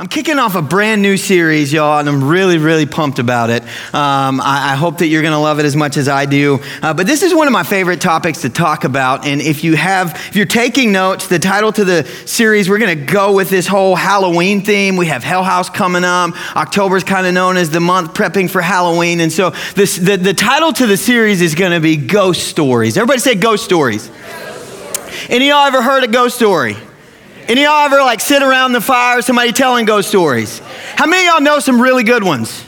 I'm kicking off a brand new series, y'all, and I'm really, really pumped about it. Um, I, I, hope that you're going to love it as much as I do. Uh, but this is one of my favorite topics to talk about. And if you have, if you're taking notes, the title to the series, we're going to go with this whole Halloween theme. We have Hell House coming up. October's kind of known as the month prepping for Halloween. And so this, the, the title to the series is going to be Ghost Stories. Everybody say Ghost Stories. Any y'all ever heard a ghost story? Any y'all ever like sit around the fire, somebody telling ghost stories? How many y'all know some really good ones?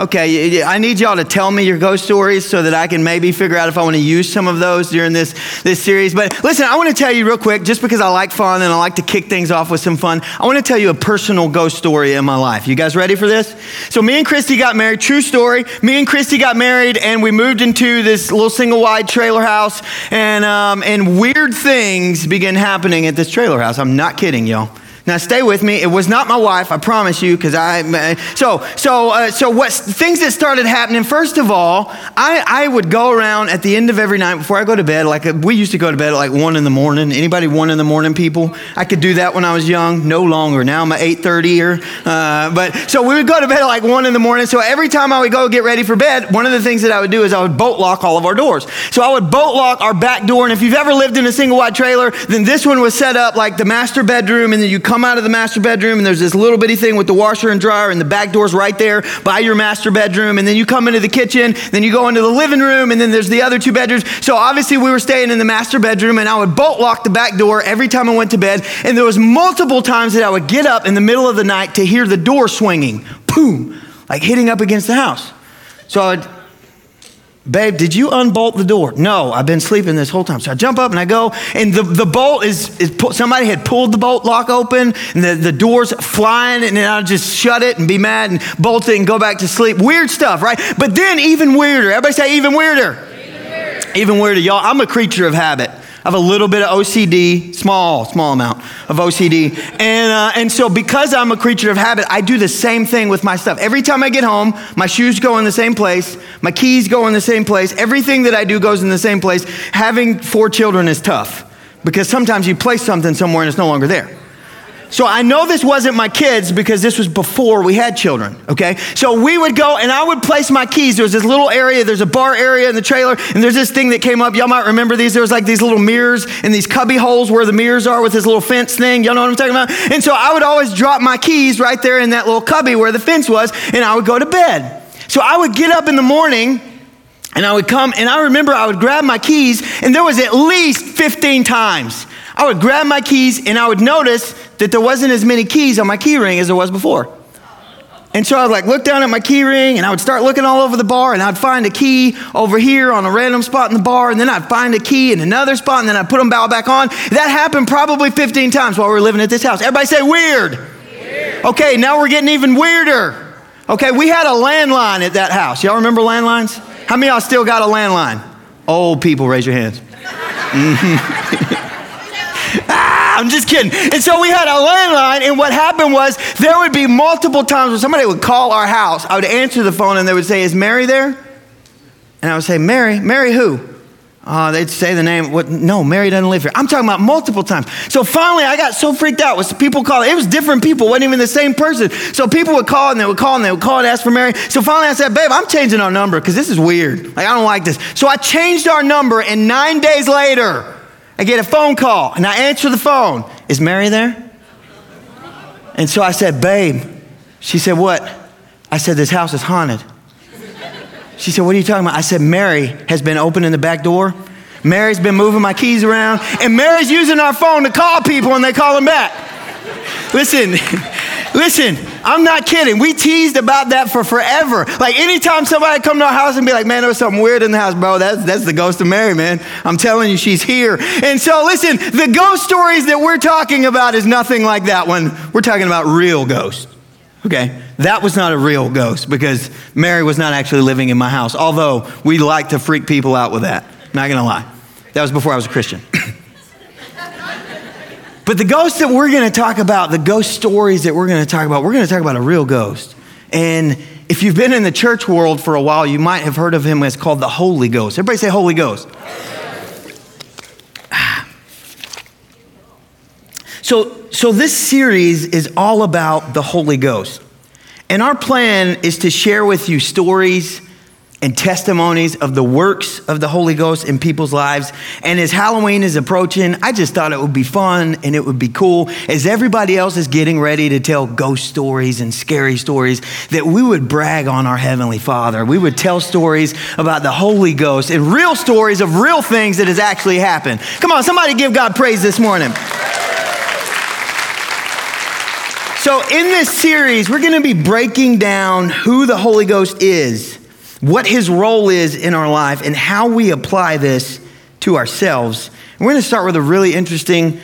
Okay, I need y'all to tell me your ghost stories so that I can maybe figure out if I want to use some of those during this, this series. But listen, I want to tell you real quick, just because I like fun and I like to kick things off with some fun, I want to tell you a personal ghost story in my life. You guys ready for this? So, me and Christy got married, true story. Me and Christy got married and we moved into this little single wide trailer house, and, um, and weird things began happening at this trailer house. I'm not kidding, y'all. Now stay with me. It was not my wife, I promise you, because I. So so uh, so what things that started happening? First of all, I I would go around at the end of every night before I go to bed. Like uh, we used to go to bed at like one in the morning. Anybody one in the morning people? I could do that when I was young. No longer. Now I'm at eight thirty or. Uh, but so we would go to bed at like one in the morning. So every time I would go get ready for bed, one of the things that I would do is I would bolt lock all of our doors. So I would bolt lock our back door. And if you've ever lived in a single wide trailer, then this one was set up like the master bedroom, and then you come out of the master bedroom and there's this little bitty thing with the washer and dryer and the back door's right there by your master bedroom. And then you come into the kitchen then you go into the living room and then there's the other two bedrooms. So obviously we were staying in the master bedroom and i would bolt lock the back door every time i went to bed. And there was multiple times that i would get up in the middle of the night to hear the door swinging. Boom. Like hitting up against the house. So i would Babe, did you unbolt the door? No, I've been sleeping this whole time. So I jump up and I go, and the, the bolt is, is somebody had pulled the bolt lock open, and the, the door's flying, and then I just shut it and be mad and bolt it and go back to sleep. Weird stuff, right? But then even weirder. Everybody say even weirder. Even weirder. Even weirder. Y'all, I'm a creature of habit. I have a little bit of OCD, small, small amount of OCD. And, uh, and so, because I'm a creature of habit, I do the same thing with my stuff. Every time I get home, my shoes go in the same place, my keys go in the same place, everything that I do goes in the same place. Having four children is tough because sometimes you place something somewhere and it's no longer there. So I know this wasn't my kids because this was before we had children, okay? So we would go and I would place my keys. There was this little area, there's a bar area in the trailer, and there's this thing that came up. Y'all might remember these. There was like these little mirrors and these cubby holes where the mirrors are with this little fence thing. Y'all know what I'm talking about? And so I would always drop my keys right there in that little cubby where the fence was, and I would go to bed. So I would get up in the morning and I would come and I remember I would grab my keys, and there was at least 15 times I would grab my keys and I would notice that there wasn't as many keys on my key ring as there was before. And so I would like look down at my key ring and I would start looking all over the bar and I'd find a key over here on a random spot in the bar and then I'd find a key in another spot and then I'd put them back on. That happened probably 15 times while we were living at this house. Everybody say weird. weird. Okay, now we're getting even weirder. Okay, we had a landline at that house. Y'all remember landlines? How many y'all still got a landline? Old people, raise your hands. Mm-hmm. I'm just kidding. And so we had a landline, and what happened was there would be multiple times where somebody would call our house. I would answer the phone, and they would say, Is Mary there? And I would say, Mary? Mary who? Uh, they'd say the name. What? No, Mary doesn't live here. I'm talking about multiple times. So finally, I got so freaked out. Was people calling? It was different people. Wasn't even the same person. So people would call and they would call and they would call and ask for Mary. So finally, I said, "Babe, I'm changing our number because this is weird. Like I don't like this." So I changed our number, and nine days later, I get a phone call and I answer the phone. Is Mary there? And so I said, Babe. She said, What? I said, This house is haunted. She said, What are you talking about? I said, Mary has been opening the back door. Mary's been moving my keys around. And Mary's using our phone to call people and they call them back. Listen, listen, I'm not kidding. We teased about that for forever. Like anytime somebody come to our house and be like, man, there was something weird in the house, bro, that's, that's the ghost of Mary, man. I'm telling you, she's here. And so listen, the ghost stories that we're talking about is nothing like that one. We're talking about real ghosts. Okay, that was not a real ghost because Mary was not actually living in my house, although we like to freak people out with that. Not gonna lie. That was before I was a Christian. But the ghosts that we're going to talk about, the ghost stories that we're going to talk about, we're going to talk about a real ghost. And if you've been in the church world for a while, you might have heard of him as called the Holy Ghost. Everybody say Holy Ghost. So so this series is all about the Holy Ghost. And our plan is to share with you stories and testimonies of the works of the Holy Ghost in people's lives. And as Halloween is approaching, I just thought it would be fun and it would be cool as everybody else is getting ready to tell ghost stories and scary stories that we would brag on our Heavenly Father. We would tell stories about the Holy Ghost and real stories of real things that has actually happened. Come on, somebody give God praise this morning. So, in this series, we're going to be breaking down who the Holy Ghost is what his role is in our life and how we apply this to ourselves. And we're going to start with a really interesting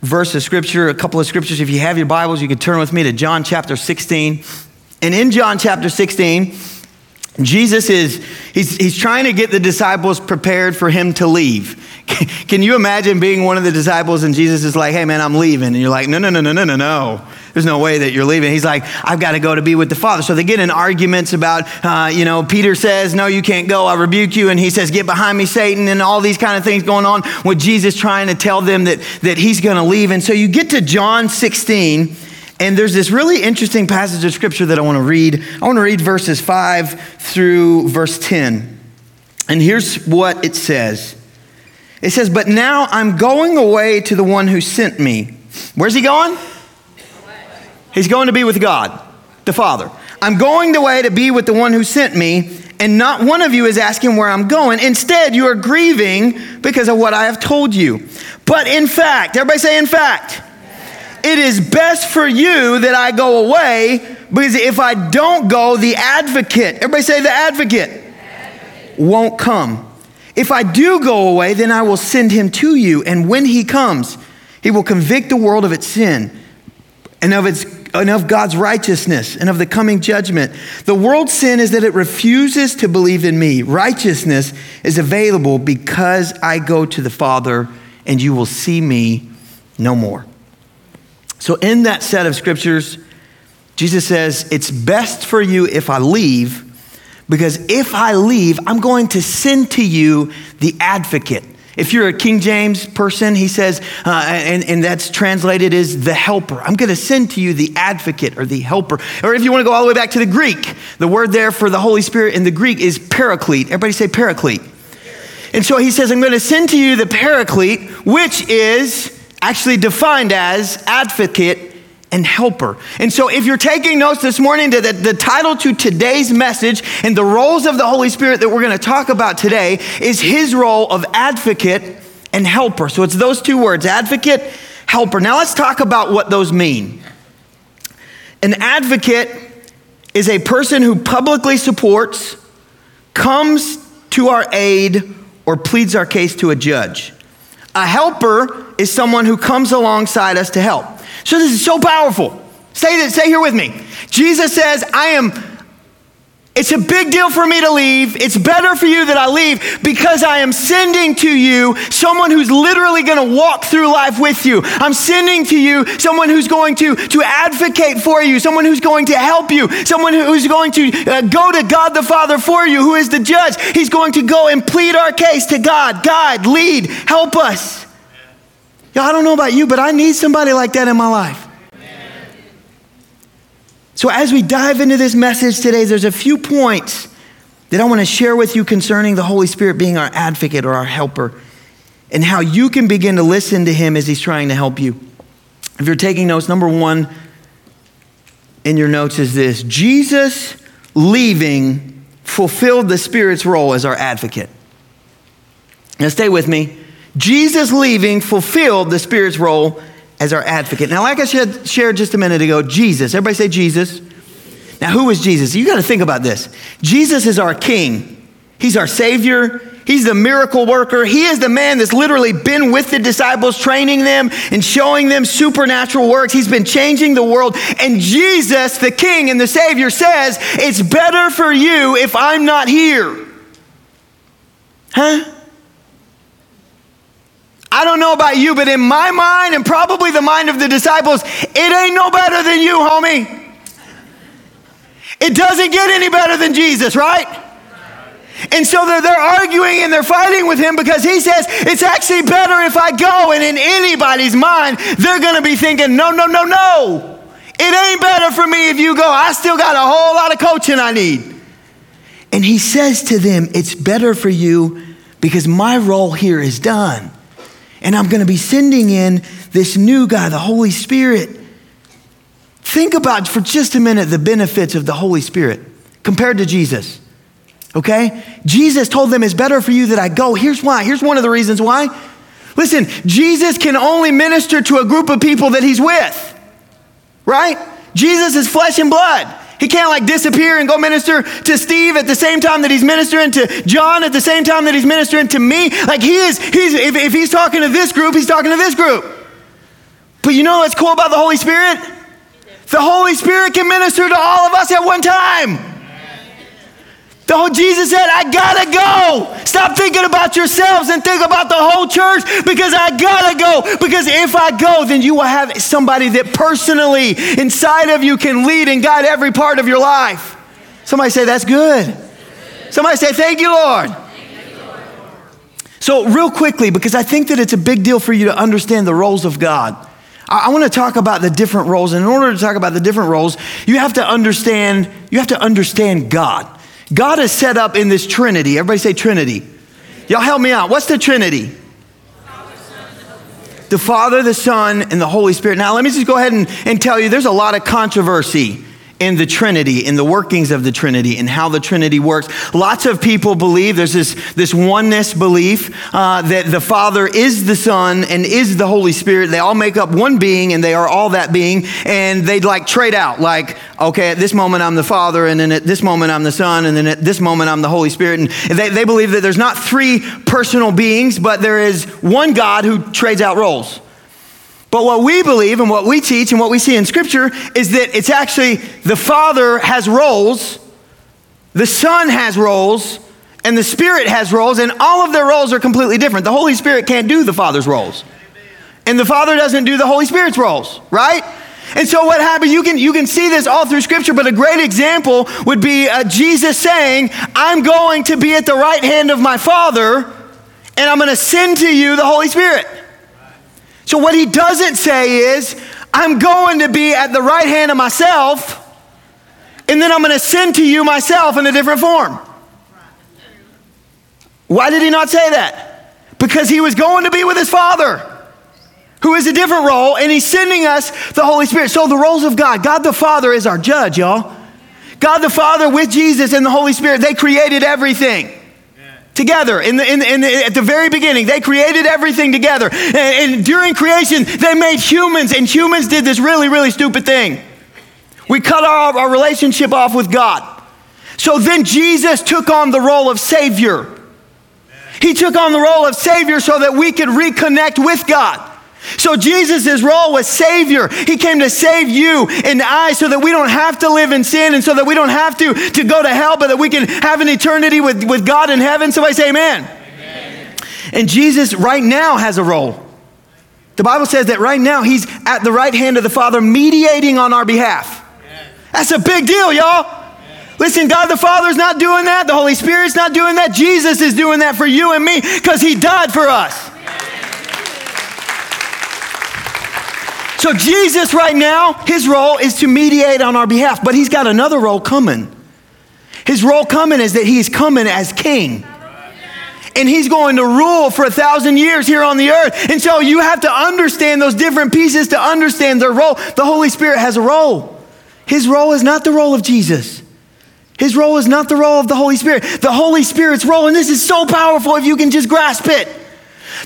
verse of scripture, a couple of scriptures. If you have your Bibles, you can turn with me to John chapter 16. And in John chapter 16, Jesus is, he's, he's trying to get the disciples prepared for him to leave. Can you imagine being one of the disciples and Jesus is like, hey man, I'm leaving? And you're like, no, no, no, no, no, no, no. There's no way that you're leaving. He's like, I've got to go to be with the Father. So they get in arguments about, uh, you know, Peter says, no, you can't go. I rebuke you. And he says, get behind me, Satan, and all these kind of things going on with Jesus trying to tell them that, that he's going to leave. And so you get to John 16. And there's this really interesting passage of scripture that I want to read. I want to read verses 5 through verse 10. And here's what it says It says, But now I'm going away to the one who sent me. Where's he going? He's going to be with God, the Father. I'm going the way to be with the one who sent me, and not one of you is asking where I'm going. Instead, you are grieving because of what I have told you. But in fact, everybody say, in fact, it is best for you that I go away because if I don't go, the advocate, everybody say, the advocate, advocate. won't come. If I do go away, then I will send him to you. And when he comes, he will convict the world of its sin and of its and of God's righteousness and of the coming judgment. The world's sin is that it refuses to believe in me. Righteousness is available because I go to the Father and you will see me no more. So, in that set of scriptures, Jesus says, It's best for you if I leave, because if I leave, I'm going to send to you the advocate if you're a King James person, he says, uh, and, and that's translated as the helper. I'm going to send to you the advocate or the helper. Or if you want to go all the way back to the Greek, the word there for the Holy Spirit in the Greek is paraclete. Everybody say paraclete. And so he says, I'm going to send to you the paraclete, which is actually defined as advocate and helper. And so, if you're taking notes this morning, the, the title to today's message and the roles of the Holy Spirit that we're going to talk about today is his role of advocate and helper. So, it's those two words advocate, helper. Now, let's talk about what those mean. An advocate is a person who publicly supports, comes to our aid, or pleads our case to a judge. A helper is someone who comes alongside us to help. So this is so powerful. Stay, say here with me. Jesus says, I am, it's a big deal for me to leave. It's better for you that I leave because I am sending to you someone who's literally going to walk through life with you. I'm sending to you someone who's going to, to advocate for you, someone who's going to help you, someone who's going to uh, go to God the Father for you, who is the judge. He's going to go and plead our case to God. God, lead, help us. Yeah, I don't know about you, but I need somebody like that in my life. So, as we dive into this message today, there's a few points that I want to share with you concerning the Holy Spirit being our advocate or our helper and how you can begin to listen to Him as He's trying to help you. If you're taking notes, number one in your notes is this Jesus leaving fulfilled the Spirit's role as our advocate. Now, stay with me. Jesus leaving fulfilled the Spirit's role as our advocate. Now, like I shared just a minute ago, Jesus, everybody say Jesus. Now, who is Jesus? You got to think about this. Jesus is our King, He's our Savior, He's the miracle worker. He is the man that's literally been with the disciples, training them and showing them supernatural works. He's been changing the world. And Jesus, the King and the Savior, says, It's better for you if I'm not here. Huh? I don't know about you, but in my mind and probably the mind of the disciples, it ain't no better than you, homie. It doesn't get any better than Jesus, right? And so they're, they're arguing and they're fighting with him because he says it's actually better if I go. And in anybody's mind, they're going to be thinking, no, no, no, no. It ain't better for me if you go. I still got a whole lot of coaching I need. And he says to them, it's better for you because my role here is done. And I'm going to be sending in this new guy, the Holy Spirit. Think about for just a minute the benefits of the Holy Spirit compared to Jesus. Okay? Jesus told them it's better for you that I go. Here's why. Here's one of the reasons why. Listen, Jesus can only minister to a group of people that he's with. Right? Jesus is flesh and blood. He can't like disappear and go minister to Steve at the same time that he's ministering to John at the same time that he's ministering to me. Like he is, he's, if, if he's talking to this group, he's talking to this group. But you know what's cool about the Holy Spirit? The Holy Spirit can minister to all of us at one time. The whole Jesus said, I gotta go. Stop thinking about yourselves and think about the whole church because I gotta go. Because if I go, then you will have somebody that personally inside of you can lead and guide every part of your life. Somebody say, That's good. Somebody say, Thank you, Lord. So, real quickly, because I think that it's a big deal for you to understand the roles of God. I, want to talk about the different roles. And in order to talk about the different roles, you have to understand, you have to understand God. God is set up in this Trinity. Everybody say Trinity. Y'all help me out. What's the Trinity? The Father, the Son, and the Holy Spirit. Now, let me just go ahead and, and tell you there's a lot of controversy in the Trinity, in the workings of the Trinity, and how the Trinity works. Lots of people believe there's this, this oneness belief uh, that the Father is the Son and is the Holy Spirit. They all make up one being and they are all that being, and they'd like trade out. Like, okay, at this moment I'm the Father, and then at this moment I'm the Son, and then at this moment I'm the Holy Spirit. And they, they believe that there's not three personal beings, but there is one God who trades out roles. But what we believe and what we teach and what we see in Scripture is that it's actually the Father has roles, the Son has roles, and the Spirit has roles, and all of their roles are completely different. The Holy Spirit can't do the Father's roles, and the Father doesn't do the Holy Spirit's roles, right? And so what happened, you can, you can see this all through scripture, but a great example would be uh, Jesus saying, I'm going to be at the right hand of my Father, and I'm going to send to you the Holy Spirit. So, what he doesn't say is, I'm going to be at the right hand of myself, and then I'm going to send to you myself in a different form. Why did he not say that? Because he was going to be with his Father, who is a different role, and he's sending us the Holy Spirit. So, the roles of God God the Father is our judge, y'all. God the Father with Jesus and the Holy Spirit, they created everything together. In the, in, in at the very beginning they created everything together. And, and, during creation they made humans and humans did this really really stupid thing. We cut our, our relationship off with god. So then jesus took on the role of savior. He took on the role of savior so that we could reconnect with god so Jesus' role was savior. He came to save you and I so that we don't have to live in sin and so that we don't have to, to go to hell, but that we can have an eternity with, with God in heaven. Somebody say amen. amen. And Jesus right now has a role. The Bible says that right now he's at the right hand of the Father mediating on our behalf. That's a big deal, y'all. Listen, God the Father is not doing that. The Holy Spirit's not doing that. Jesus is doing that for you and me because he died for us. So, Jesus, right now, his role is to mediate on our behalf, but he's got another role coming. His role coming is that he's coming as king. And he's going to rule for a thousand years here on the earth. And so you have to understand those different pieces to understand their role. The Holy Spirit has a role. His role is not the role of Jesus. His role is not the role of the Holy Spirit. The Holy Spirit's role, and this is so powerful if you can just grasp it.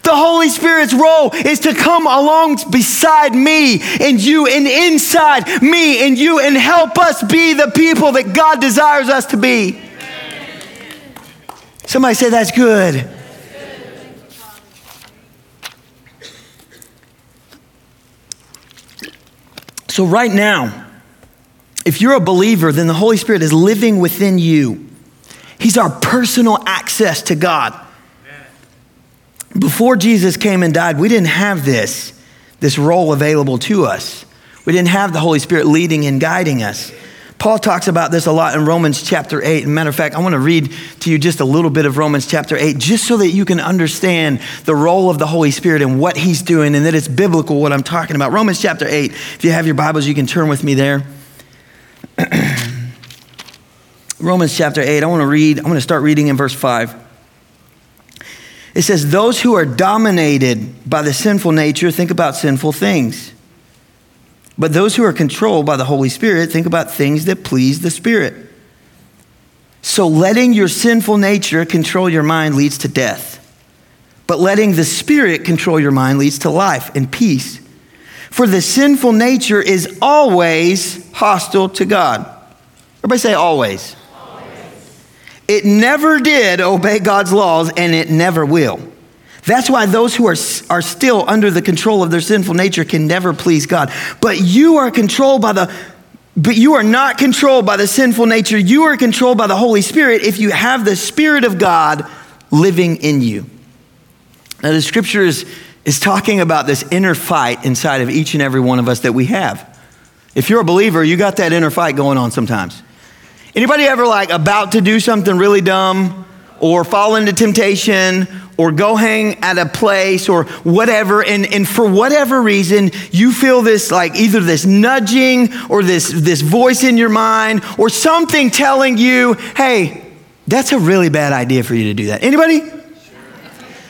The Holy Spirit's role is to come along beside me and you and inside me and you and help us be the people that God desires us to be. Somebody say that's good. So, right now, if you're a believer, then the Holy Spirit is living within you. He's our personal access to God. Before Jesus came and died, we didn't have this, this role available to us. We didn't have the Holy Spirit leading and guiding us. Paul talks about this a lot in Romans chapter 8. As a matter of fact, I want to read to you just a little bit of Romans chapter 8, just so that you can understand the role of the Holy Spirit and what he's doing and that it's biblical what I'm talking about. Romans chapter 8. If you have your Bibles, you can turn with me there. Romans chapter 8, I want to read, I'm going to start reading in verse 5. It says, Those who are dominated by the sinful nature think about sinful things. But those who are controlled by the Holy Spirit think about things that please the Spirit. So letting your sinful nature control your mind leads to death. But letting the Spirit control your mind leads to life and peace. For the sinful nature is always hostile to God. Everybody say always. It never did obey God's laws and it never will. That's why those who are, are still under the control of their sinful nature can never please God. But you are controlled by the but you are not controlled by the sinful nature. You are controlled by the Holy Spirit if you have the Spirit of God living in you. Now, the scripture is, is talking about this inner fight inside of each and every one of us that we have. If you're a believer, you got that inner fight going on sometimes. Anybody ever like about to do something really dumb or fall into temptation or go hang at a place or whatever, and, and for whatever reason, you feel this like either this nudging or this, this voice in your mind or something telling you, hey, that's a really bad idea for you to do that. Anybody?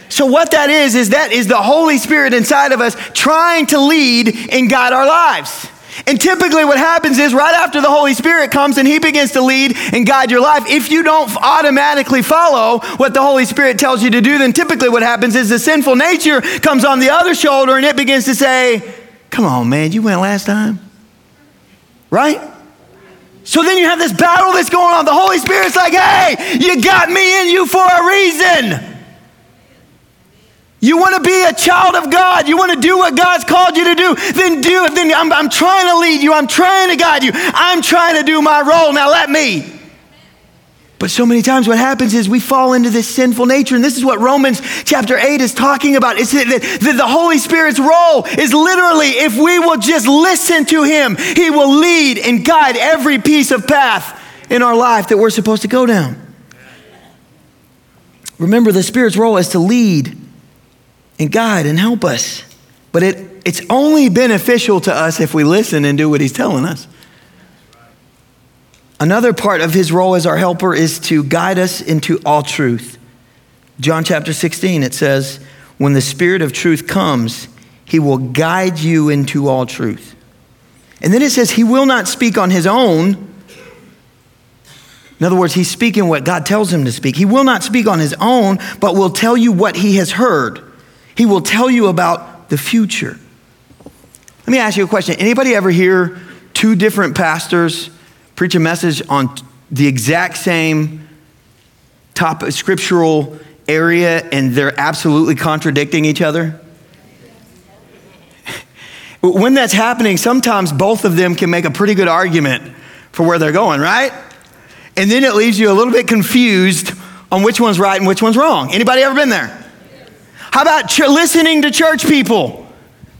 So, what that is, is that is the Holy Spirit inside of us trying to lead and guide our lives. And typically, what happens is right after the Holy Spirit comes and He begins to lead and guide your life, if you don't automatically follow what the Holy Spirit tells you to do, then typically what happens is the sinful nature comes on the other shoulder and it begins to say, Come on, man, you went last time. Right? So then you have this battle that's going on. The Holy Spirit's like, Hey, you got me in you for a reason. You want to be a child of God. You want to do what God's called you to do. Then do it. Then I'm, I'm trying to lead you. I'm trying to guide you. I'm trying to do my role. Now let me. But so many times what happens is we fall into this sinful nature. And this is what Romans chapter 8 is talking about. It's that, that the Holy Spirit's role is literally if we will just listen to Him, He will lead and guide every piece of path in our life that we're supposed to go down. Remember, the Spirit's role is to lead and guide and help us. But it, it's only beneficial to us if we listen and do what he's telling us. Another part of his role as our helper is to guide us into all truth. John chapter 16, it says, When the Spirit of truth comes, he will guide you into all truth. And then it says, He will not speak on his own. In other words, he's speaking what God tells him to speak. He will not speak on his own, but will tell you what he has heard. He will tell you about the future. Let me ask you a question. Anybody ever hear two different pastors preach a message on the exact same top scriptural area and they're absolutely contradicting each other? when that's happening, sometimes both of them can make a pretty good argument for where they're going, right? And then it leaves you a little bit confused on which one's right and which one's wrong. Anybody ever been there? How about ch- listening to church people?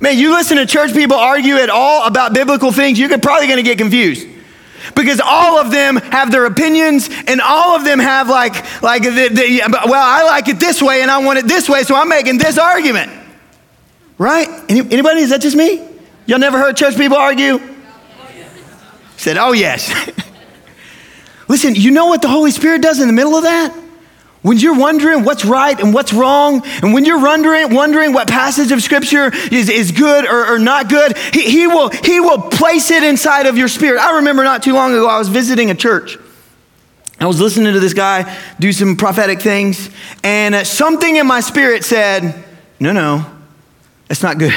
Man, you listen to church people argue at all about biblical things, you're probably going to get confused. Because all of them have their opinions and all of them have like, like the, the, well, I like it this way and I want it this way, so I'm making this argument. Right? Any, anybody? Is that just me? Y'all never heard church people argue? Said, oh, yes. Listen, you know what the Holy Spirit does in the middle of that? When you're wondering what's right and what's wrong, and when you're wondering, wondering what passage of scripture is, is good or, or not good, he, he, will, he will place it inside of your spirit. I remember not too long ago, I was visiting a church. I was listening to this guy do some prophetic things, and uh, something in my spirit said, No, no, that's not good.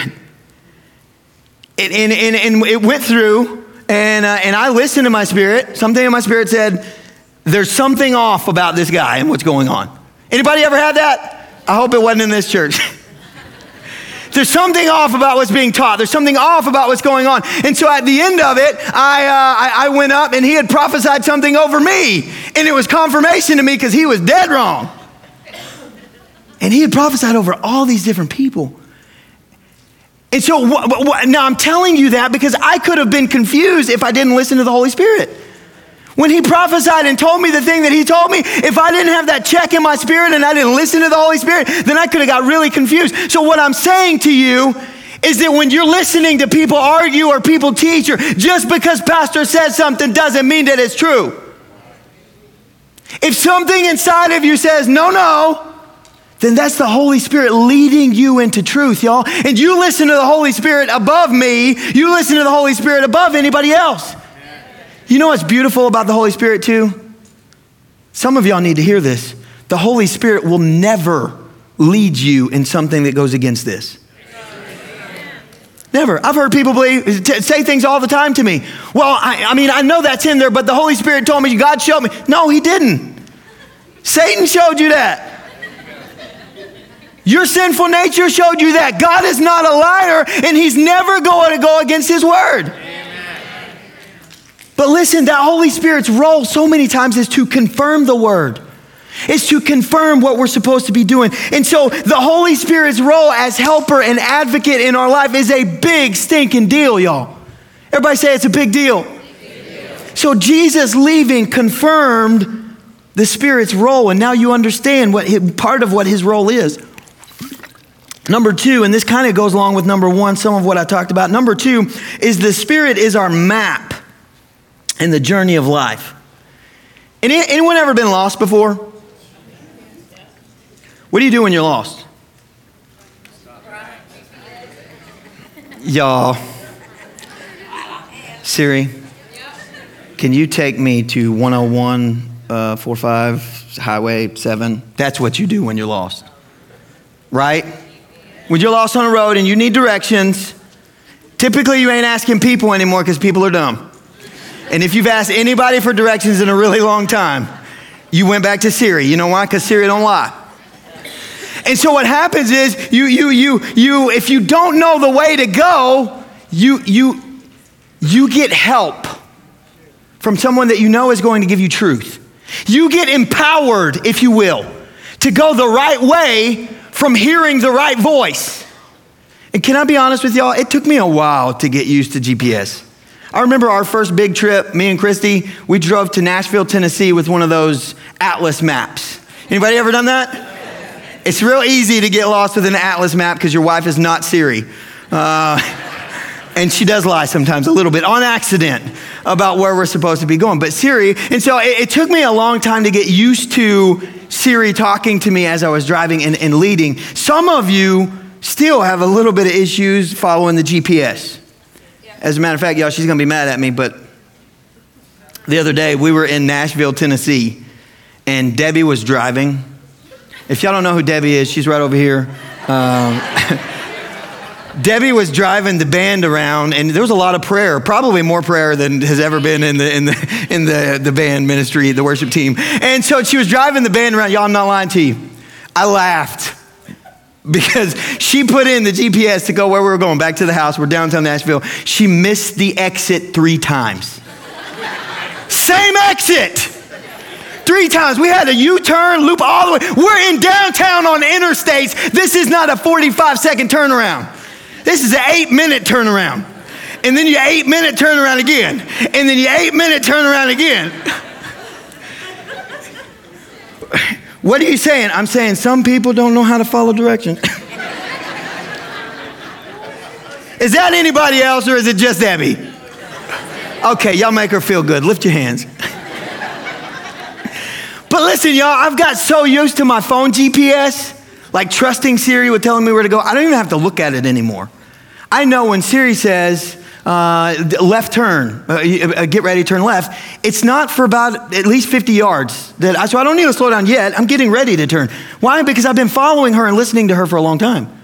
And, and, and, and it went through, and, uh, and I listened to my spirit. Something in my spirit said, there's something off about this guy and what's going on. Anybody ever had that? I hope it wasn't in this church. There's something off about what's being taught. There's something off about what's going on. And so at the end of it, I, uh, I, I, went up and he had prophesied something over me. And it was confirmation to me because he was dead wrong. And he had prophesied over all these different people. And so wh- wh- now I'm telling you that because I could have been confused if I didn't listen to the Holy Spirit. When he prophesied and told me the thing that he told me, if I didn't have that check in my spirit and I didn't listen to the Holy Spirit, then I could have got really confused. So, what I'm saying to you is that when you're listening to people argue or people teach, or just because pastor says something doesn't mean that it's true. If something inside of you says, no, no, then that's the Holy Spirit leading you into truth, y'all. And you listen to the Holy Spirit above me, you listen to the Holy Spirit above anybody else. You know what's beautiful about the Holy Spirit, too? Some of y'all need to hear this. The Holy Spirit will never lead you in something that goes against this. Never. I've heard people believe, t- say things all the time to me. Well, I, I mean, I know that's in there, but the Holy Spirit told me, God showed me. No, He didn't. Satan showed you that. Your sinful nature showed you that. God is not a liar, and He's never going to go against His word. But listen, that Holy Spirit's role so many times is to confirm the word. Is to confirm what we're supposed to be doing. And so the Holy Spirit's role as helper and advocate in our life is a big stinking deal, y'all. Everybody say it's a big deal. Big deal. So Jesus leaving confirmed the Spirit's role, and now you understand what part of what his role is. Number two, and this kind of goes along with number one, some of what I talked about. Number two is the Spirit is our map in the journey of life. Any, anyone ever been lost before? What do you do when you're lost? Y'all, Siri, can you take me to 101 uh, 45 Highway 7? That's what you do when you're lost, right? When you're lost on a road and you need directions, typically you ain't asking people anymore because people are dumb. And if you've asked anybody for directions in a really long time, you went back to Siri. You know why? Because Siri don't lie. And so what happens is you, you, you, you, if you don't know the way to go, you, you, you get help from someone that you know is going to give you truth. You get empowered, if you will, to go the right way from hearing the right voice. And can I be honest with y'all? It took me a while to get used to GPS. I remember our first big trip, me and Christy, we drove to Nashville, Tennessee with one of those atlas maps. Anybody ever done that? It's real easy to get lost with an atlas map because your wife is not Siri. Uh, and she does lie sometimes a little bit on accident about where we're supposed to be going. But Siri, and so it, it took me a long time to get used to Siri talking to me as I was driving and, and leading. Some of you still have a little bit of issues following the GPS. As a matter of fact, y'all, she's going to be mad at me, but the other day we were in Nashville, Tennessee, and Debbie was driving. If y'all don't know who Debbie is, she's right over here. Um, Debbie was driving the band around, and there was a lot of prayer, probably more prayer than has ever been in the, in the, in the, the band ministry, the worship team. And so she was driving the band around. Y'all, I'm not lying to you. I laughed because she put in the GPS to go where we were going, back to the house. We're downtown Nashville. She missed the exit three times. Same exit. Three times. We had a U turn, loop all the way. We're in downtown on interstates. This is not a 45 second turnaround. This is an eight minute turnaround. And then you eight minute turnaround again. And then you eight minute turnaround again. What are you saying? I'm saying some people don't know how to follow directions. is that anybody else or is it just Abby? Okay, y'all make her feel good. Lift your hands. but listen, y'all, I've got so used to my phone GPS, like trusting Siri with telling me where to go, I don't even have to look at it anymore. I know when Siri says, uh, left turn, uh, uh, get ready, to turn left. It's not for about at least 50 yards. That I, so I don't need to slow down yet. I'm getting ready to turn. Why? Because I've been following her and listening to her for a long time.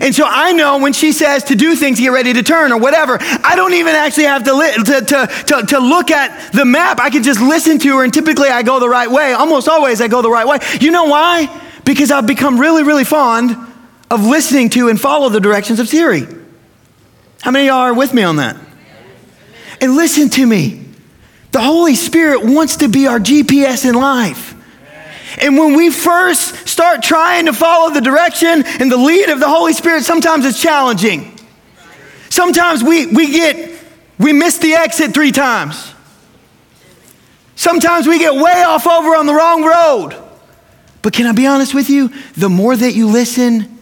And so I know when she says to do things, get ready to turn or whatever, I don't even actually have to, li- to, to, to, to, look at the map. I can just listen to her, and typically I go the right way. Almost always I go the right way. You know why? Because I've become really, really fond of listening to and follow the directions of Siri. How many y'all are with me on that? And listen to me. The Holy Spirit wants to be our GPS in life. And when we first start trying to follow the direction and the lead of the Holy Spirit, sometimes it's challenging. Sometimes we, we get, we miss the exit three times. Sometimes we get way off over on the wrong road. But can I be honest with you? The more that you listen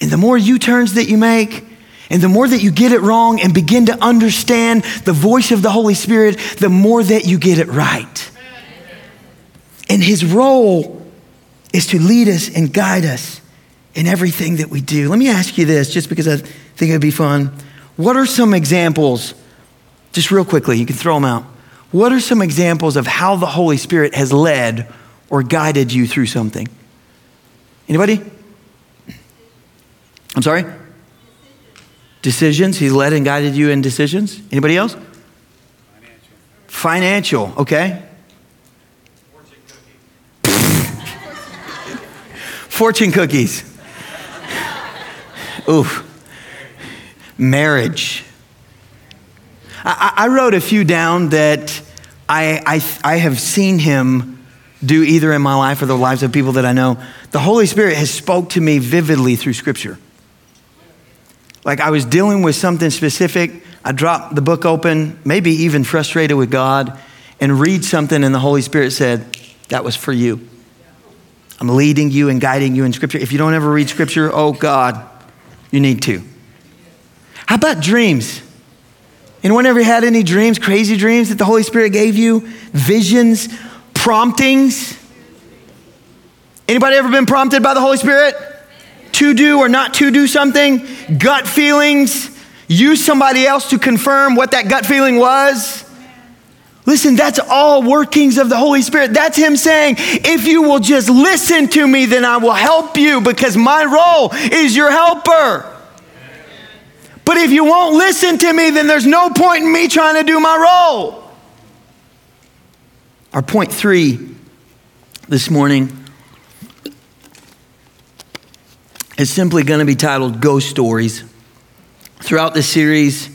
and the more U turns that you make, and the more that you get it wrong and begin to understand the voice of the Holy Spirit, the more that you get it right. And His role is to lead us and guide us in everything that we do. Let me ask you this, just because I think it'd be fun. What are some examples, just real quickly, you can throw them out. What are some examples of how the Holy Spirit has led or guided you through something? Anybody? I'm sorry? Decisions. He's led and guided you in decisions. Anybody else? Financial. Financial, okay. Fortune cookies. Oof. Marriage. I, I, wrote a few down that I, I, I have seen him do either in my life or the lives of people that I know. The Holy Spirit has spoke to me vividly through Scripture. Like I was dealing with something specific, I dropped the book open, maybe even frustrated with God, and read something, and the Holy Spirit said, That was for you. I'm leading you and guiding you in Scripture. If you don't ever read Scripture, oh God, you need to. How about dreams? Anyone ever had any dreams, crazy dreams that the Holy Spirit gave you? Visions, promptings? Anybody ever been prompted by the Holy Spirit? To do or not to do something, gut feelings, use somebody else to confirm what that gut feeling was. Listen, that's all workings of the Holy Spirit. That's Him saying, if you will just listen to me, then I will help you because my role is your helper. But if you won't listen to me, then there's no point in me trying to do my role. Our point three this morning is simply going to be titled Ghost Stories. Throughout this series,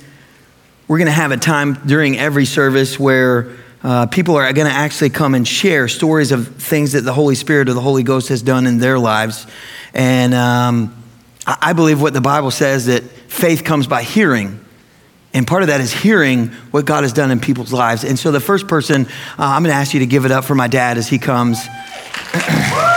we're going to have a time during every service where uh, people are going to actually come and share stories of things that the Holy Spirit or the Holy Ghost has done in their lives. And um, I believe what the Bible says that faith comes by hearing. And part of that is hearing what God has done in people's lives. And so the first person, uh, I'm going to ask you to give it up for my dad as he comes.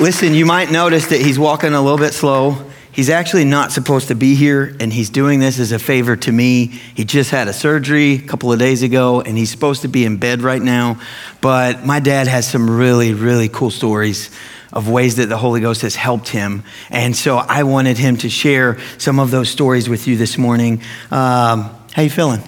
Listen, you might notice that he's walking a little bit slow. He's actually not supposed to be here, and he's doing this as a favor to me. He just had a surgery a couple of days ago, and he's supposed to be in bed right now. But my dad has some really, really cool stories of ways that the Holy Ghost has helped him. And so I wanted him to share some of those stories with you this morning. Um, how you feeling?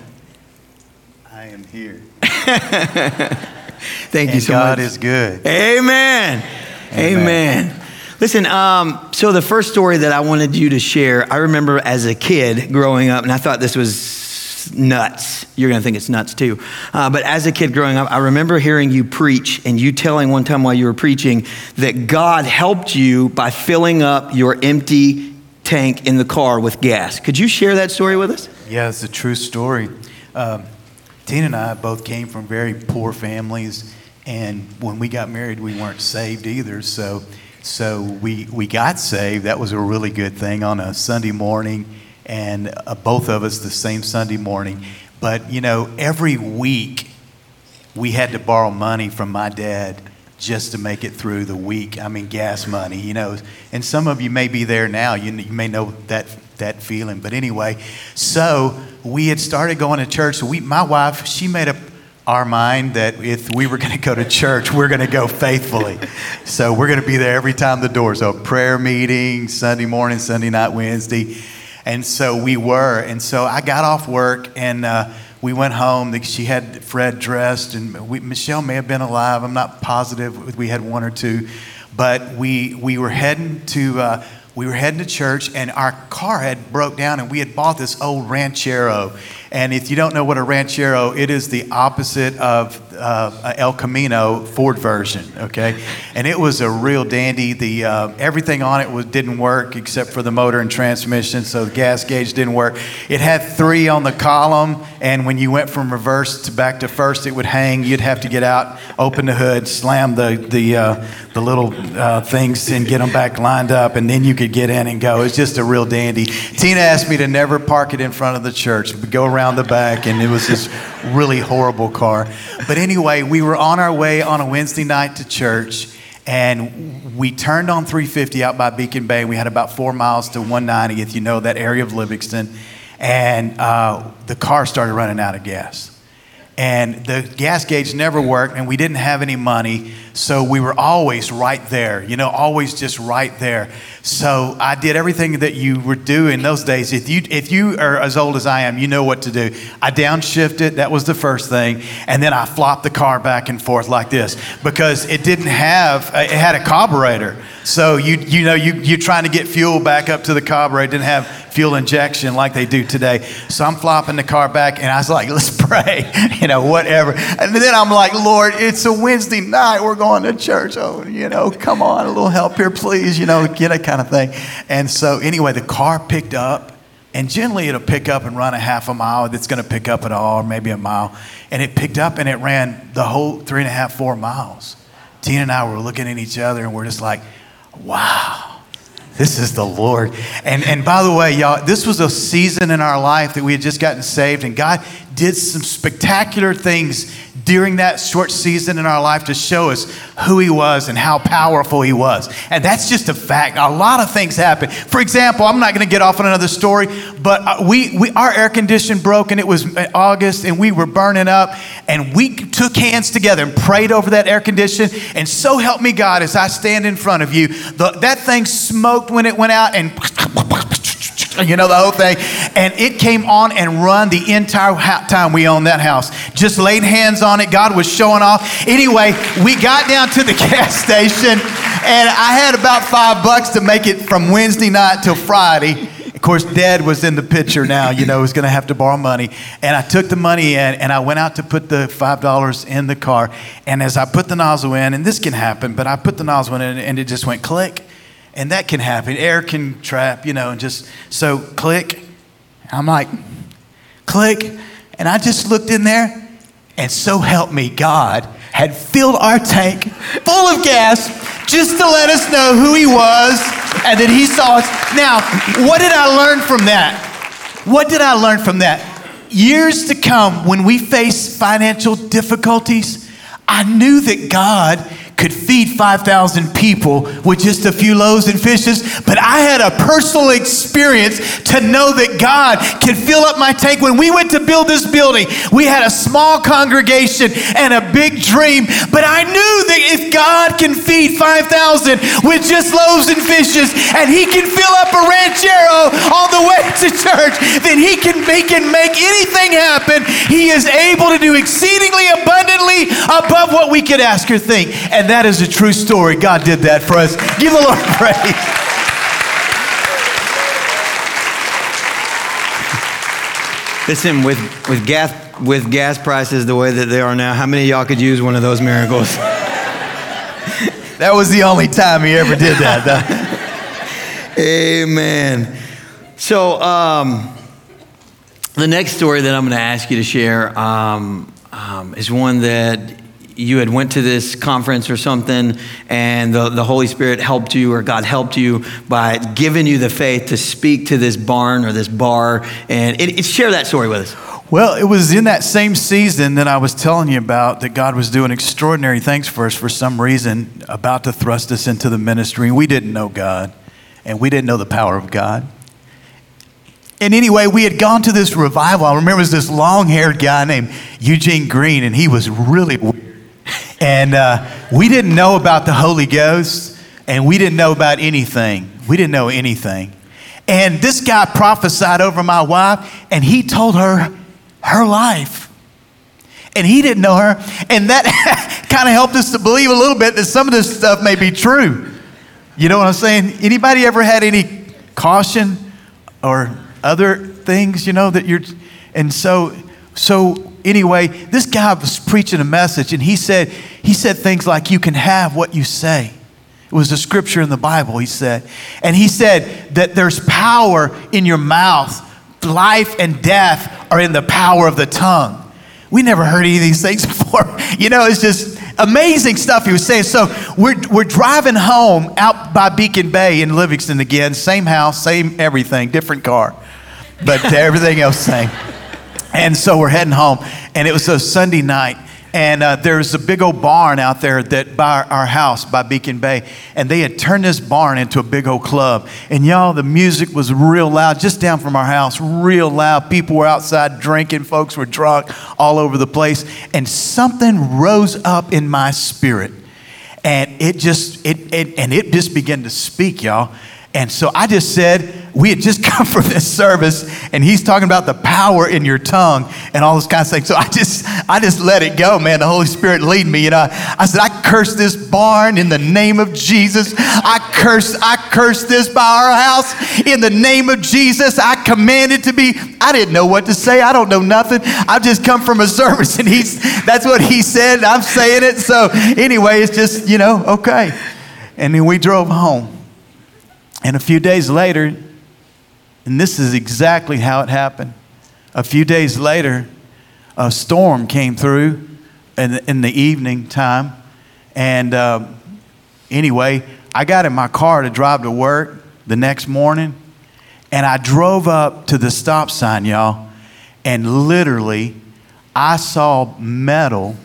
I am here. Thank and you so God much. God is good. Amen. Amen. Amen. Listen, um, so the first story that I wanted you to share, I remember as a kid growing up, and I thought this was nuts. You're going to think it's nuts too. Uh, but as a kid growing up, I remember hearing you preach and you telling one time while you were preaching that God helped you by filling up your empty tank in the car with gas. Could you share that story with us? Yeah, it's a true story. Um, Tina and I both came from very poor families and when we got married, we weren't saved either. So, so we, we got saved. That was a really good thing on a Sunday morning, and uh, both of us the same Sunday morning. But, you know, every week we had to borrow money from my dad just to make it through the week. I mean, gas money, you know. And some of you may be there now. You, you may know that that feeling. But anyway, so we had started going to church. We, my wife, she made up our mind that if we were going to go to church, we're going to go faithfully. So we're going to be there every time the doors open. Prayer meeting, Sunday morning, Sunday night, Wednesday. And so we were. And so I got off work and uh, we went home. She had Fred dressed, and we, Michelle may have been alive. I'm not positive. We had one or two. But we, we were heading to. Uh, we were heading to church and our car had broke down and we had bought this old ranchero and if you don't know what a ranchero it is the opposite of uh, El Camino Ford version, okay? And it was a real dandy. The uh, everything on it was didn't work except for the motor and transmission, so the gas gauge didn't work. It had three on the column, and when you went from reverse to back to first, it would hang. You'd have to get out, open the hood, slam the the uh, the little uh, things, and get them back lined up, and then you could get in and go. It's just a real dandy. Tina asked me to never park it in front of the church, go around the back, and it was this really horrible car. But anyway, we were on our way on a Wednesday night to church, and we turned on 350 out by Beacon Bay. We had about four miles to 190, if you know that area of Livingston, and uh, the car started running out of gas and the gas gauge never worked and we didn't have any money so we were always right there you know always just right there. So i did everything that you were doing those days. If you if you are as old as i am you know what to do. I downshifted that was the first thing and then i flopped the car back and forth like this because it didn't have uh, it had a carburetor. So you you know you you're trying to get fuel back up to the carburetor it didn't have fuel injection like they do today so i'm flopping the car back and i was like let's pray you know, whatever. And then I'm like, Lord, it's a Wednesday night. We're going to church. Oh, you know, come on, a little help here, please, you know, get a kind of thing. And so, anyway, the car picked up. And generally, it'll pick up and run a half a mile. It's going to pick up at all, or maybe a mile. And it picked up and it ran the whole three and a half, four miles. Tina and I were looking at each other and we're just like, wow this is the Lord. And, and by the way, y'all, this was a season in our life that we had just gotten saved, and God did some spectacular things during that short season in our life to show us who He was and how powerful He was. And that's just a fact. A lot of things happen. For example, I'm not going to get off on another story, but uh, we, we our air condition broke and it was August and we were burning up and we took hands together and prayed over that air condition. And so help me God as I stand in front of you, the, that thing smoked when it went out and you know the whole thing. And it came on and run the entire time we owned that house. Just laid hands on it. God was showing off. Anyway, we got down to the gas station, and I had about five bucks to make it from Wednesday night till Friday. Of course, Dad was in the picture now, you know, was going to have to borrow money. And I took the money in and I went out to put the $5 in the car. And as I put the nozzle in, and this can happen, but I put the nozzle in and it just went click. And that can happen. Air can trap, you know, and just so click. I'm like, click. And I just looked in there, and so help me, God had filled our tank full of gas just to let us know who He was and that He saw us. Now, what did I learn from that? What did I learn from that? Years to come, when we face financial difficulties, I knew that God could feed 5,000 people with just a few loaves and fishes, but I had a personal experience to know that God can fill up my tank. When we went to build this building, we had a small congregation and a big dream, but I knew that if God can feed 5,000 with just loaves and fishes and He can fill up a ranchero on the way to church, then He can, he can make anything happen. He is able to do exceedingly abundantly above what we could ask or think. And that is a true story. God did that for us. Give the Lord praise. Listen, with, with, gas, with gas prices the way that they are now, how many of y'all could use one of those miracles? that was the only time he ever did that. Amen. So, um, the next story that I'm going to ask you to share um, um, is one that you had went to this conference or something and the, the holy spirit helped you or god helped you by giving you the faith to speak to this barn or this bar and it, it, share that story with us well it was in that same season that i was telling you about that god was doing extraordinary things for us for some reason about to thrust us into the ministry we didn't know god and we didn't know the power of god and anyway, we had gone to this revival. I remember it was this long haired guy named Eugene Green, and he was really weird. And uh, we didn't know about the Holy Ghost, and we didn't know about anything. We didn't know anything. And this guy prophesied over my wife, and he told her her life. And he didn't know her. And that kind of helped us to believe a little bit that some of this stuff may be true. You know what I'm saying? Anybody ever had any caution or other things, you know, that you're. And so, so anyway, this guy was preaching a message and he said, he said things like, You can have what you say. It was a scripture in the Bible, he said. And he said that there's power in your mouth. Life and death are in the power of the tongue. We never heard any of these things before. You know, it's just amazing stuff he was saying. So we're, we're driving home out by Beacon Bay in Livingston again. Same house, same everything, different car, but everything else same. And so we're heading home, and it was a Sunday night. And uh, there's a big old barn out there that by our house by Beacon Bay, and they had turned this barn into a big old club. And y'all, the music was real loud, just down from our house, real loud. People were outside drinking, folks were drunk all over the place, and something rose up in my spirit, and it just it, it and it just began to speak, y'all. And so I just said, we had just come from this service, and he's talking about the power in your tongue and all this kind of things. So I just, I just let it go, man. The Holy Spirit lead me. You know, I said, I curse this barn in the name of Jesus. I curse, I curse this by our house in the name of Jesus. I command it to be. I didn't know what to say. I don't know nothing. I've just come from a service, and he's, that's what he said. I'm saying it. So anyway, it's just, you know, okay. And then we drove home. And a few days later, and this is exactly how it happened. A few days later, a storm came through in the, in the evening time. And uh, anyway, I got in my car to drive to work the next morning. And I drove up to the stop sign, y'all. And literally, I saw metal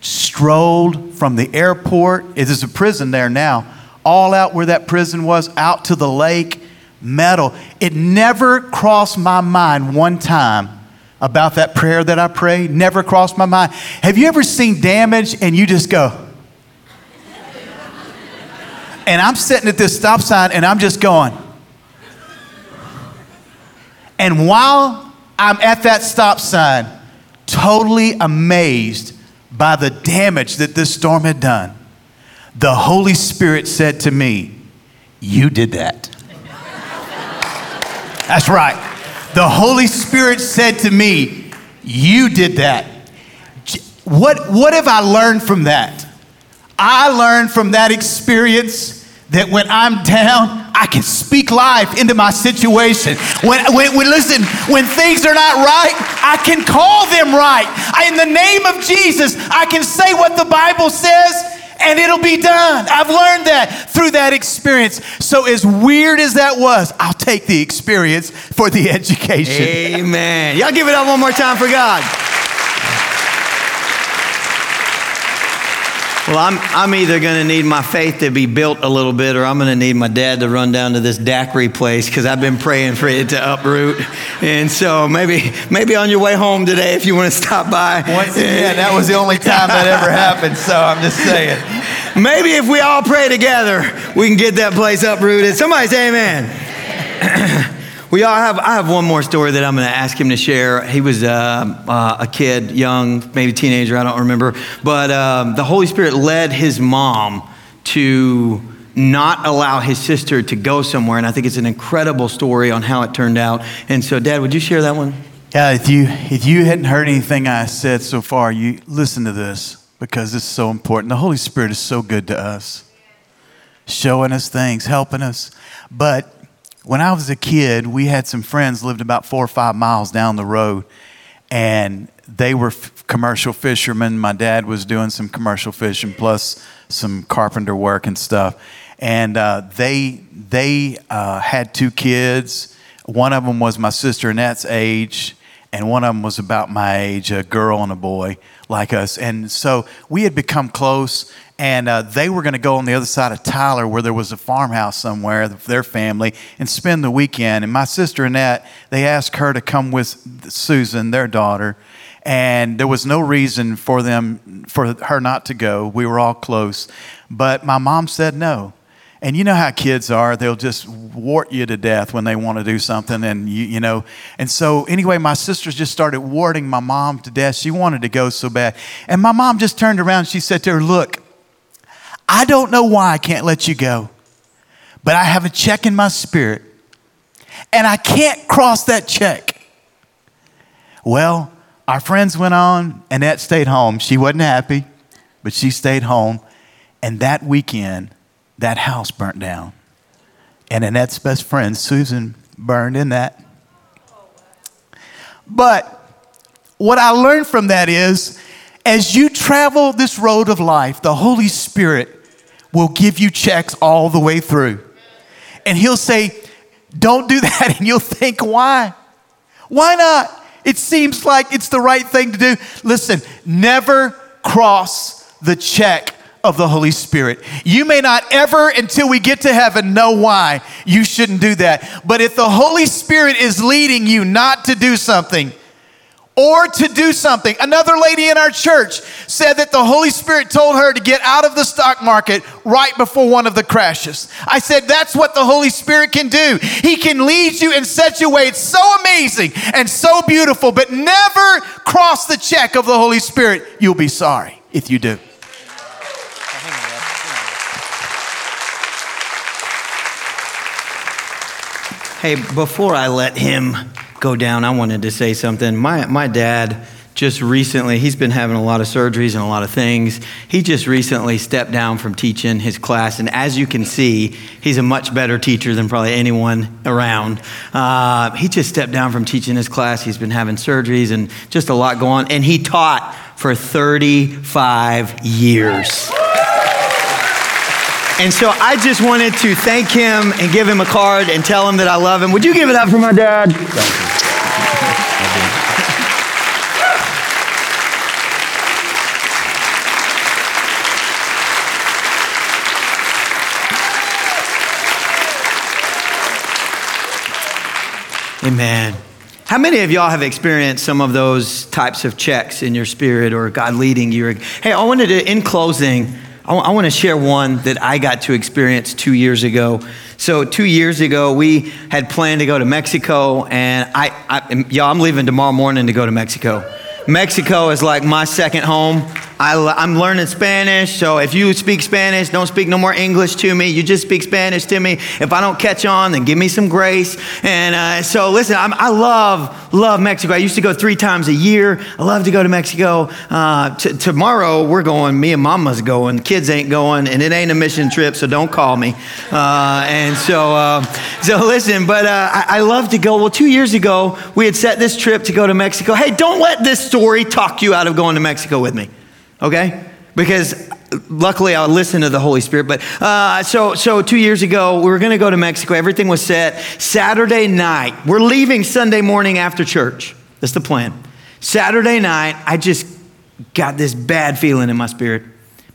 strolled from the airport. It is a prison there now all out where that prison was, out to the lake, metal. It never crossed my mind one time about that prayer that I prayed. Never crossed my mind. Have you ever seen damage and you just go, and I'm sitting at this stop sign and I'm just going. And while I'm at that stop sign, totally amazed by the damage that this storm had done, the Holy Spirit said to me, You did that. That's right. The Holy Spirit said to me, You did that. What, what have I learned from that? I learned from that experience that when I'm down, I can speak life into my situation. When, when, when, listen, when things are not right, I can call them right. I, in the name of Jesus, I can say what the Bible says and it'll be done. I've learned that through that experience. So, as weird as that was, I'll take the experience for the education. Amen. Y'all give it up one more time for God. Well, I'm, I'm either going to need my faith to be built a little bit or I'm going to need my dad to run down to this daiquiri place because I've been praying for it to uproot. And so maybe maybe on your way home today, if you want to stop by. Once again, that was the only time that ever happened. So I'm just saying. Maybe if we all pray together, we can get that place uprooted. Somebody say amen. We all have, I have one more story that I'm going to ask him to share. He was uh, uh, a kid, young, maybe teenager, I don't remember. But um, the Holy Spirit led his mom to not allow his sister to go somewhere. And I think it's an incredible story on how it turned out. And so, Dad, would you share that one? Yeah, if you, if you hadn't heard anything I said so far, you listen to this because it's so important. The Holy Spirit is so good to us, showing us things, helping us. But when I was a kid, we had some friends lived about four or five miles down the road, and they were f- commercial fishermen. My dad was doing some commercial fishing plus some carpenter work and stuff. And uh, they they uh, had two kids. One of them was my sister Annette's age, and one of them was about my age, a girl and a boy like us. And so we had become close and uh, they were going to go on the other side of Tyler where there was a farmhouse somewhere, their family, and spend the weekend. And my sister Annette, they asked her to come with Susan, their daughter, and there was no reason for them for her not to go. We were all close, but my mom said no. And you know how kids are, they'll just wart you to death when they want to do something. And, you, you know, and so anyway, my sisters just started warting my mom to death. She wanted to go so bad. And my mom just turned around she said to her, Look, I don't know why I can't let you go, but I have a check in my spirit and I can't cross that check. Well, our friends went on, Annette stayed home. She wasn't happy, but she stayed home. And that weekend, that house burnt down. And Annette's best friend, Susan, burned in that. But what I learned from that is as you travel this road of life, the Holy Spirit will give you checks all the way through. And He'll say, Don't do that. And you'll think, Why? Why not? It seems like it's the right thing to do. Listen, never cross the check of the Holy Spirit. You may not ever, until we get to heaven, know why you shouldn't do that. But if the Holy Spirit is leading you not to do something, or to do something. Another lady in our church said that the Holy Spirit told her to get out of the stock market right before one of the crashes. I said, That's what the Holy Spirit can do. He can lead you in such a way. It's so amazing and so beautiful, but never cross the check of the Holy Spirit. You'll be sorry if you do. Hey, before I let him go down, I wanted to say something. My, my dad just recently, he's been having a lot of surgeries and a lot of things. He just recently stepped down from teaching his class, and as you can see, he's a much better teacher than probably anyone around. Uh, he just stepped down from teaching his class. He's been having surgeries and just a lot going on, and he taught for 35 years. And so I just wanted to thank him and give him a card and tell him that I love him. Would you give it up for my dad? Amen. How many of y'all have experienced some of those types of checks in your spirit or God leading you? Hey, I wanted to, in closing, I, I want to share one that I got to experience two years ago. So, two years ago, we had planned to go to Mexico, and I, I y'all, I'm leaving tomorrow morning to go to Mexico. Mexico is like my second home. I, am learning Spanish, so if you speak Spanish, don't speak no more English to me. You just speak Spanish to me. If I don't catch on, then give me some grace. And uh, so, listen, I'm, i love, love Mexico. I used to go three times a year. I love to go to Mexico. Uh, t- tomorrow, we're going. Me and Mama's going. Kids ain't going, and it ain't a mission trip, so don't call me. Uh, and so, uh, so listen, but uh, I, I love to go. Well, two years ago, we had set this trip to go to Mexico. Hey, don't let this story talk you out of going to Mexico with me okay? Because luckily I listened to the Holy Spirit. But uh, so, so two years ago, we were going to go to Mexico. Everything was set. Saturday night, we're leaving Sunday morning after church. That's the plan. Saturday night, I just got this bad feeling in my spirit.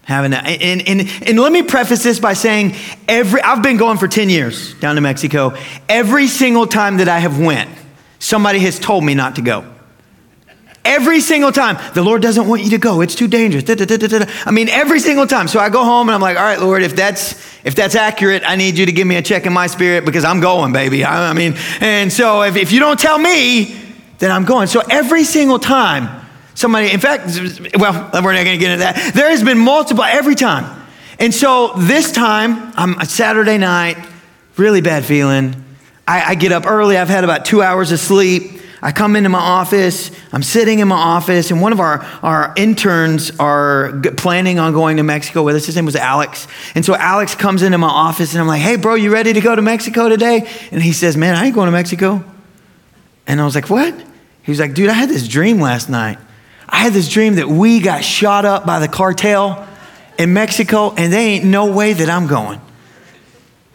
Having that. And, and, and let me preface this by saying every I've been going for 10 years down to Mexico. Every single time that I have went, somebody has told me not to go. Every single time, the Lord doesn't want you to go. It's too dangerous. Da, da, da, I mean, every single time. So I go home and I'm like, all right, Lord, if that's if that's accurate, I need you to give me a check in my spirit because I'm going, baby. I, I mean, and so if, if you don't tell me, then I'm going. So every single time, somebody, in fact, well, we're not going to get into that. There has been multiple every time. And so this time, I'm a Saturday night, really bad feeling. I, I get up early. I've had about two hours of sleep. I come into my office, I'm sitting in my office, and one of our, our interns are planning on going to Mexico with us. His name was Alex. And so Alex comes into my office, and I'm like, hey, bro, you ready to go to Mexico today? And he says, man, I ain't going to Mexico. And I was like, what? He was like, dude, I had this dream last night. I had this dream that we got shot up by the cartel in Mexico, and there ain't no way that I'm going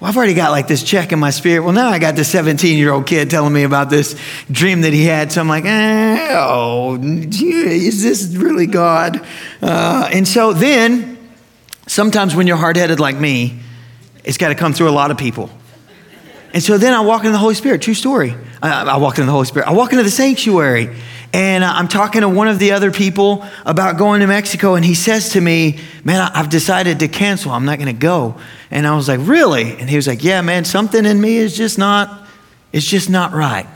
well, I've already got like this check in my spirit. Well, now I got this 17 year old kid telling me about this dream that he had. So I'm like, oh, is this really God? Uh, and so then, sometimes when you're hard headed like me, it's got to come through a lot of people. And so then I walk into the Holy Spirit. True story. I, I walk into the Holy Spirit. I walk into the sanctuary and uh, I'm talking to one of the other people about going to Mexico, and he says to me, Man, I've decided to cancel. I'm not going to go. And I was like, Really? And he was like, Yeah, man, something in me is just not, it's just not right.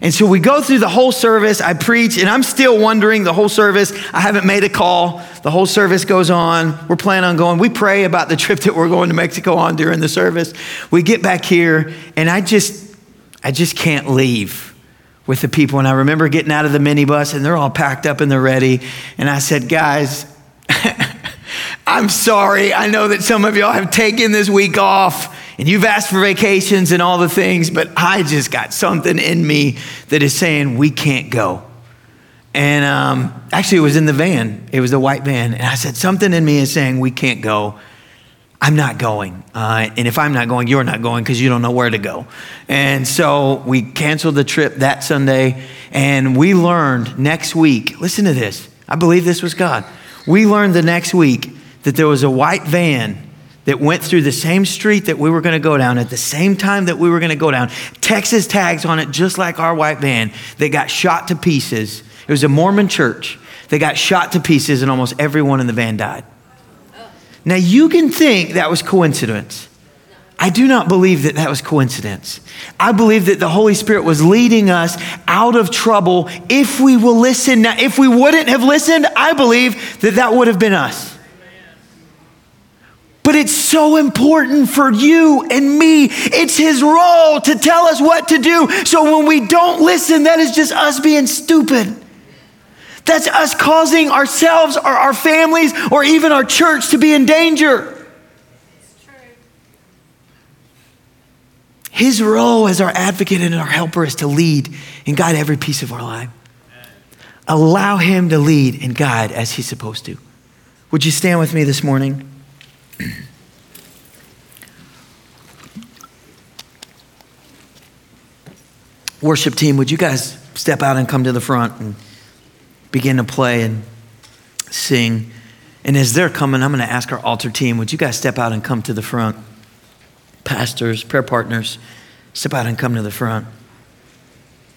And so we go through the whole service. I preach, and I'm still wondering the whole service. I haven't made a call. The whole service goes on. We're planning on going. We pray about the trip that we're going to Mexico on during the service. We get back here, and I just, I just can't leave with the people. And I remember getting out of the minibus and they're all packed up and they're ready. And I said, guys, I'm sorry. I know that some of y'all have taken this week off and you've asked for vacations and all the things, but I just got something in me that is saying we can't go. And um, actually, it was in the van. It was a white van. And I said, Something in me is saying, We can't go. I'm not going. Uh, and if I'm not going, you're not going because you don't know where to go. And so we canceled the trip that Sunday. And we learned next week, listen to this. I believe this was God. We learned the next week that there was a white van that went through the same street that we were going to go down at the same time that we were going to go down. Texas tags on it, just like our white van. They got shot to pieces. It was a Mormon church. They got shot to pieces, and almost everyone in the van died. Now, you can think that was coincidence. I do not believe that that was coincidence. I believe that the Holy Spirit was leading us out of trouble if we will listen. Now, if we wouldn't have listened, I believe that that would have been us. But it's so important for you and me. It's His role to tell us what to do. So when we don't listen, that is just us being stupid. That's us causing ourselves or our families or even our church to be in danger. His role as our advocate and our helper is to lead and guide every piece of our life. Allow Him to lead and guide as He's supposed to. Would you stand with me this morning? Worship team, would you guys step out and come to the front and begin to play and sing. And as they're coming, I'm going to ask our altar team, would you guys step out and come to the front? Pastors, prayer partners, step out and come to the front.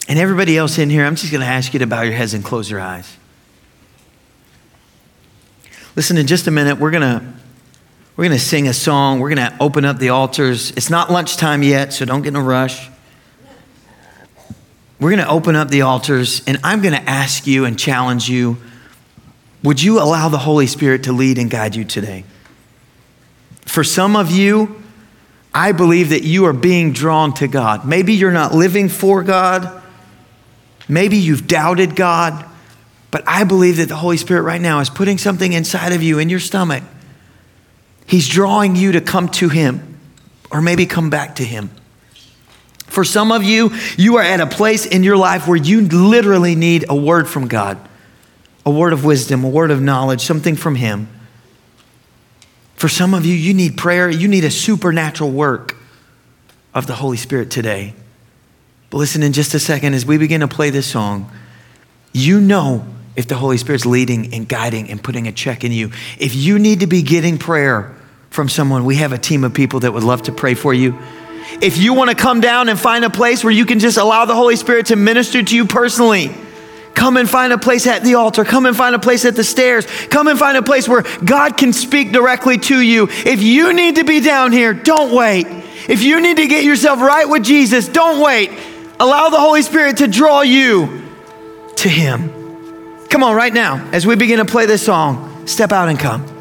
And everybody else in here, I'm just going to ask you to bow your heads and close your eyes. Listen, in just a minute, we're going to we're going to sing a song. We're going to open up the altars. It's not lunchtime yet, so don't get in a rush. We're going to open up the altars, and I'm going to ask you and challenge you would you allow the Holy Spirit to lead and guide you today? For some of you, I believe that you are being drawn to God. Maybe you're not living for God. Maybe you've doubted God. But I believe that the Holy Spirit right now is putting something inside of you in your stomach. He's drawing you to come to Him or maybe come back to Him. For some of you, you are at a place in your life where you literally need a word from God, a word of wisdom, a word of knowledge, something from Him. For some of you, you need prayer, you need a supernatural work of the Holy Spirit today. But listen, in just a second, as we begin to play this song, you know if the Holy Spirit's leading and guiding and putting a check in you. If you need to be getting prayer from someone, we have a team of people that would love to pray for you. If you want to come down and find a place where you can just allow the Holy Spirit to minister to you personally, come and find a place at the altar. Come and find a place at the stairs. Come and find a place where God can speak directly to you. If you need to be down here, don't wait. If you need to get yourself right with Jesus, don't wait. Allow the Holy Spirit to draw you to Him. Come on, right now, as we begin to play this song, step out and come.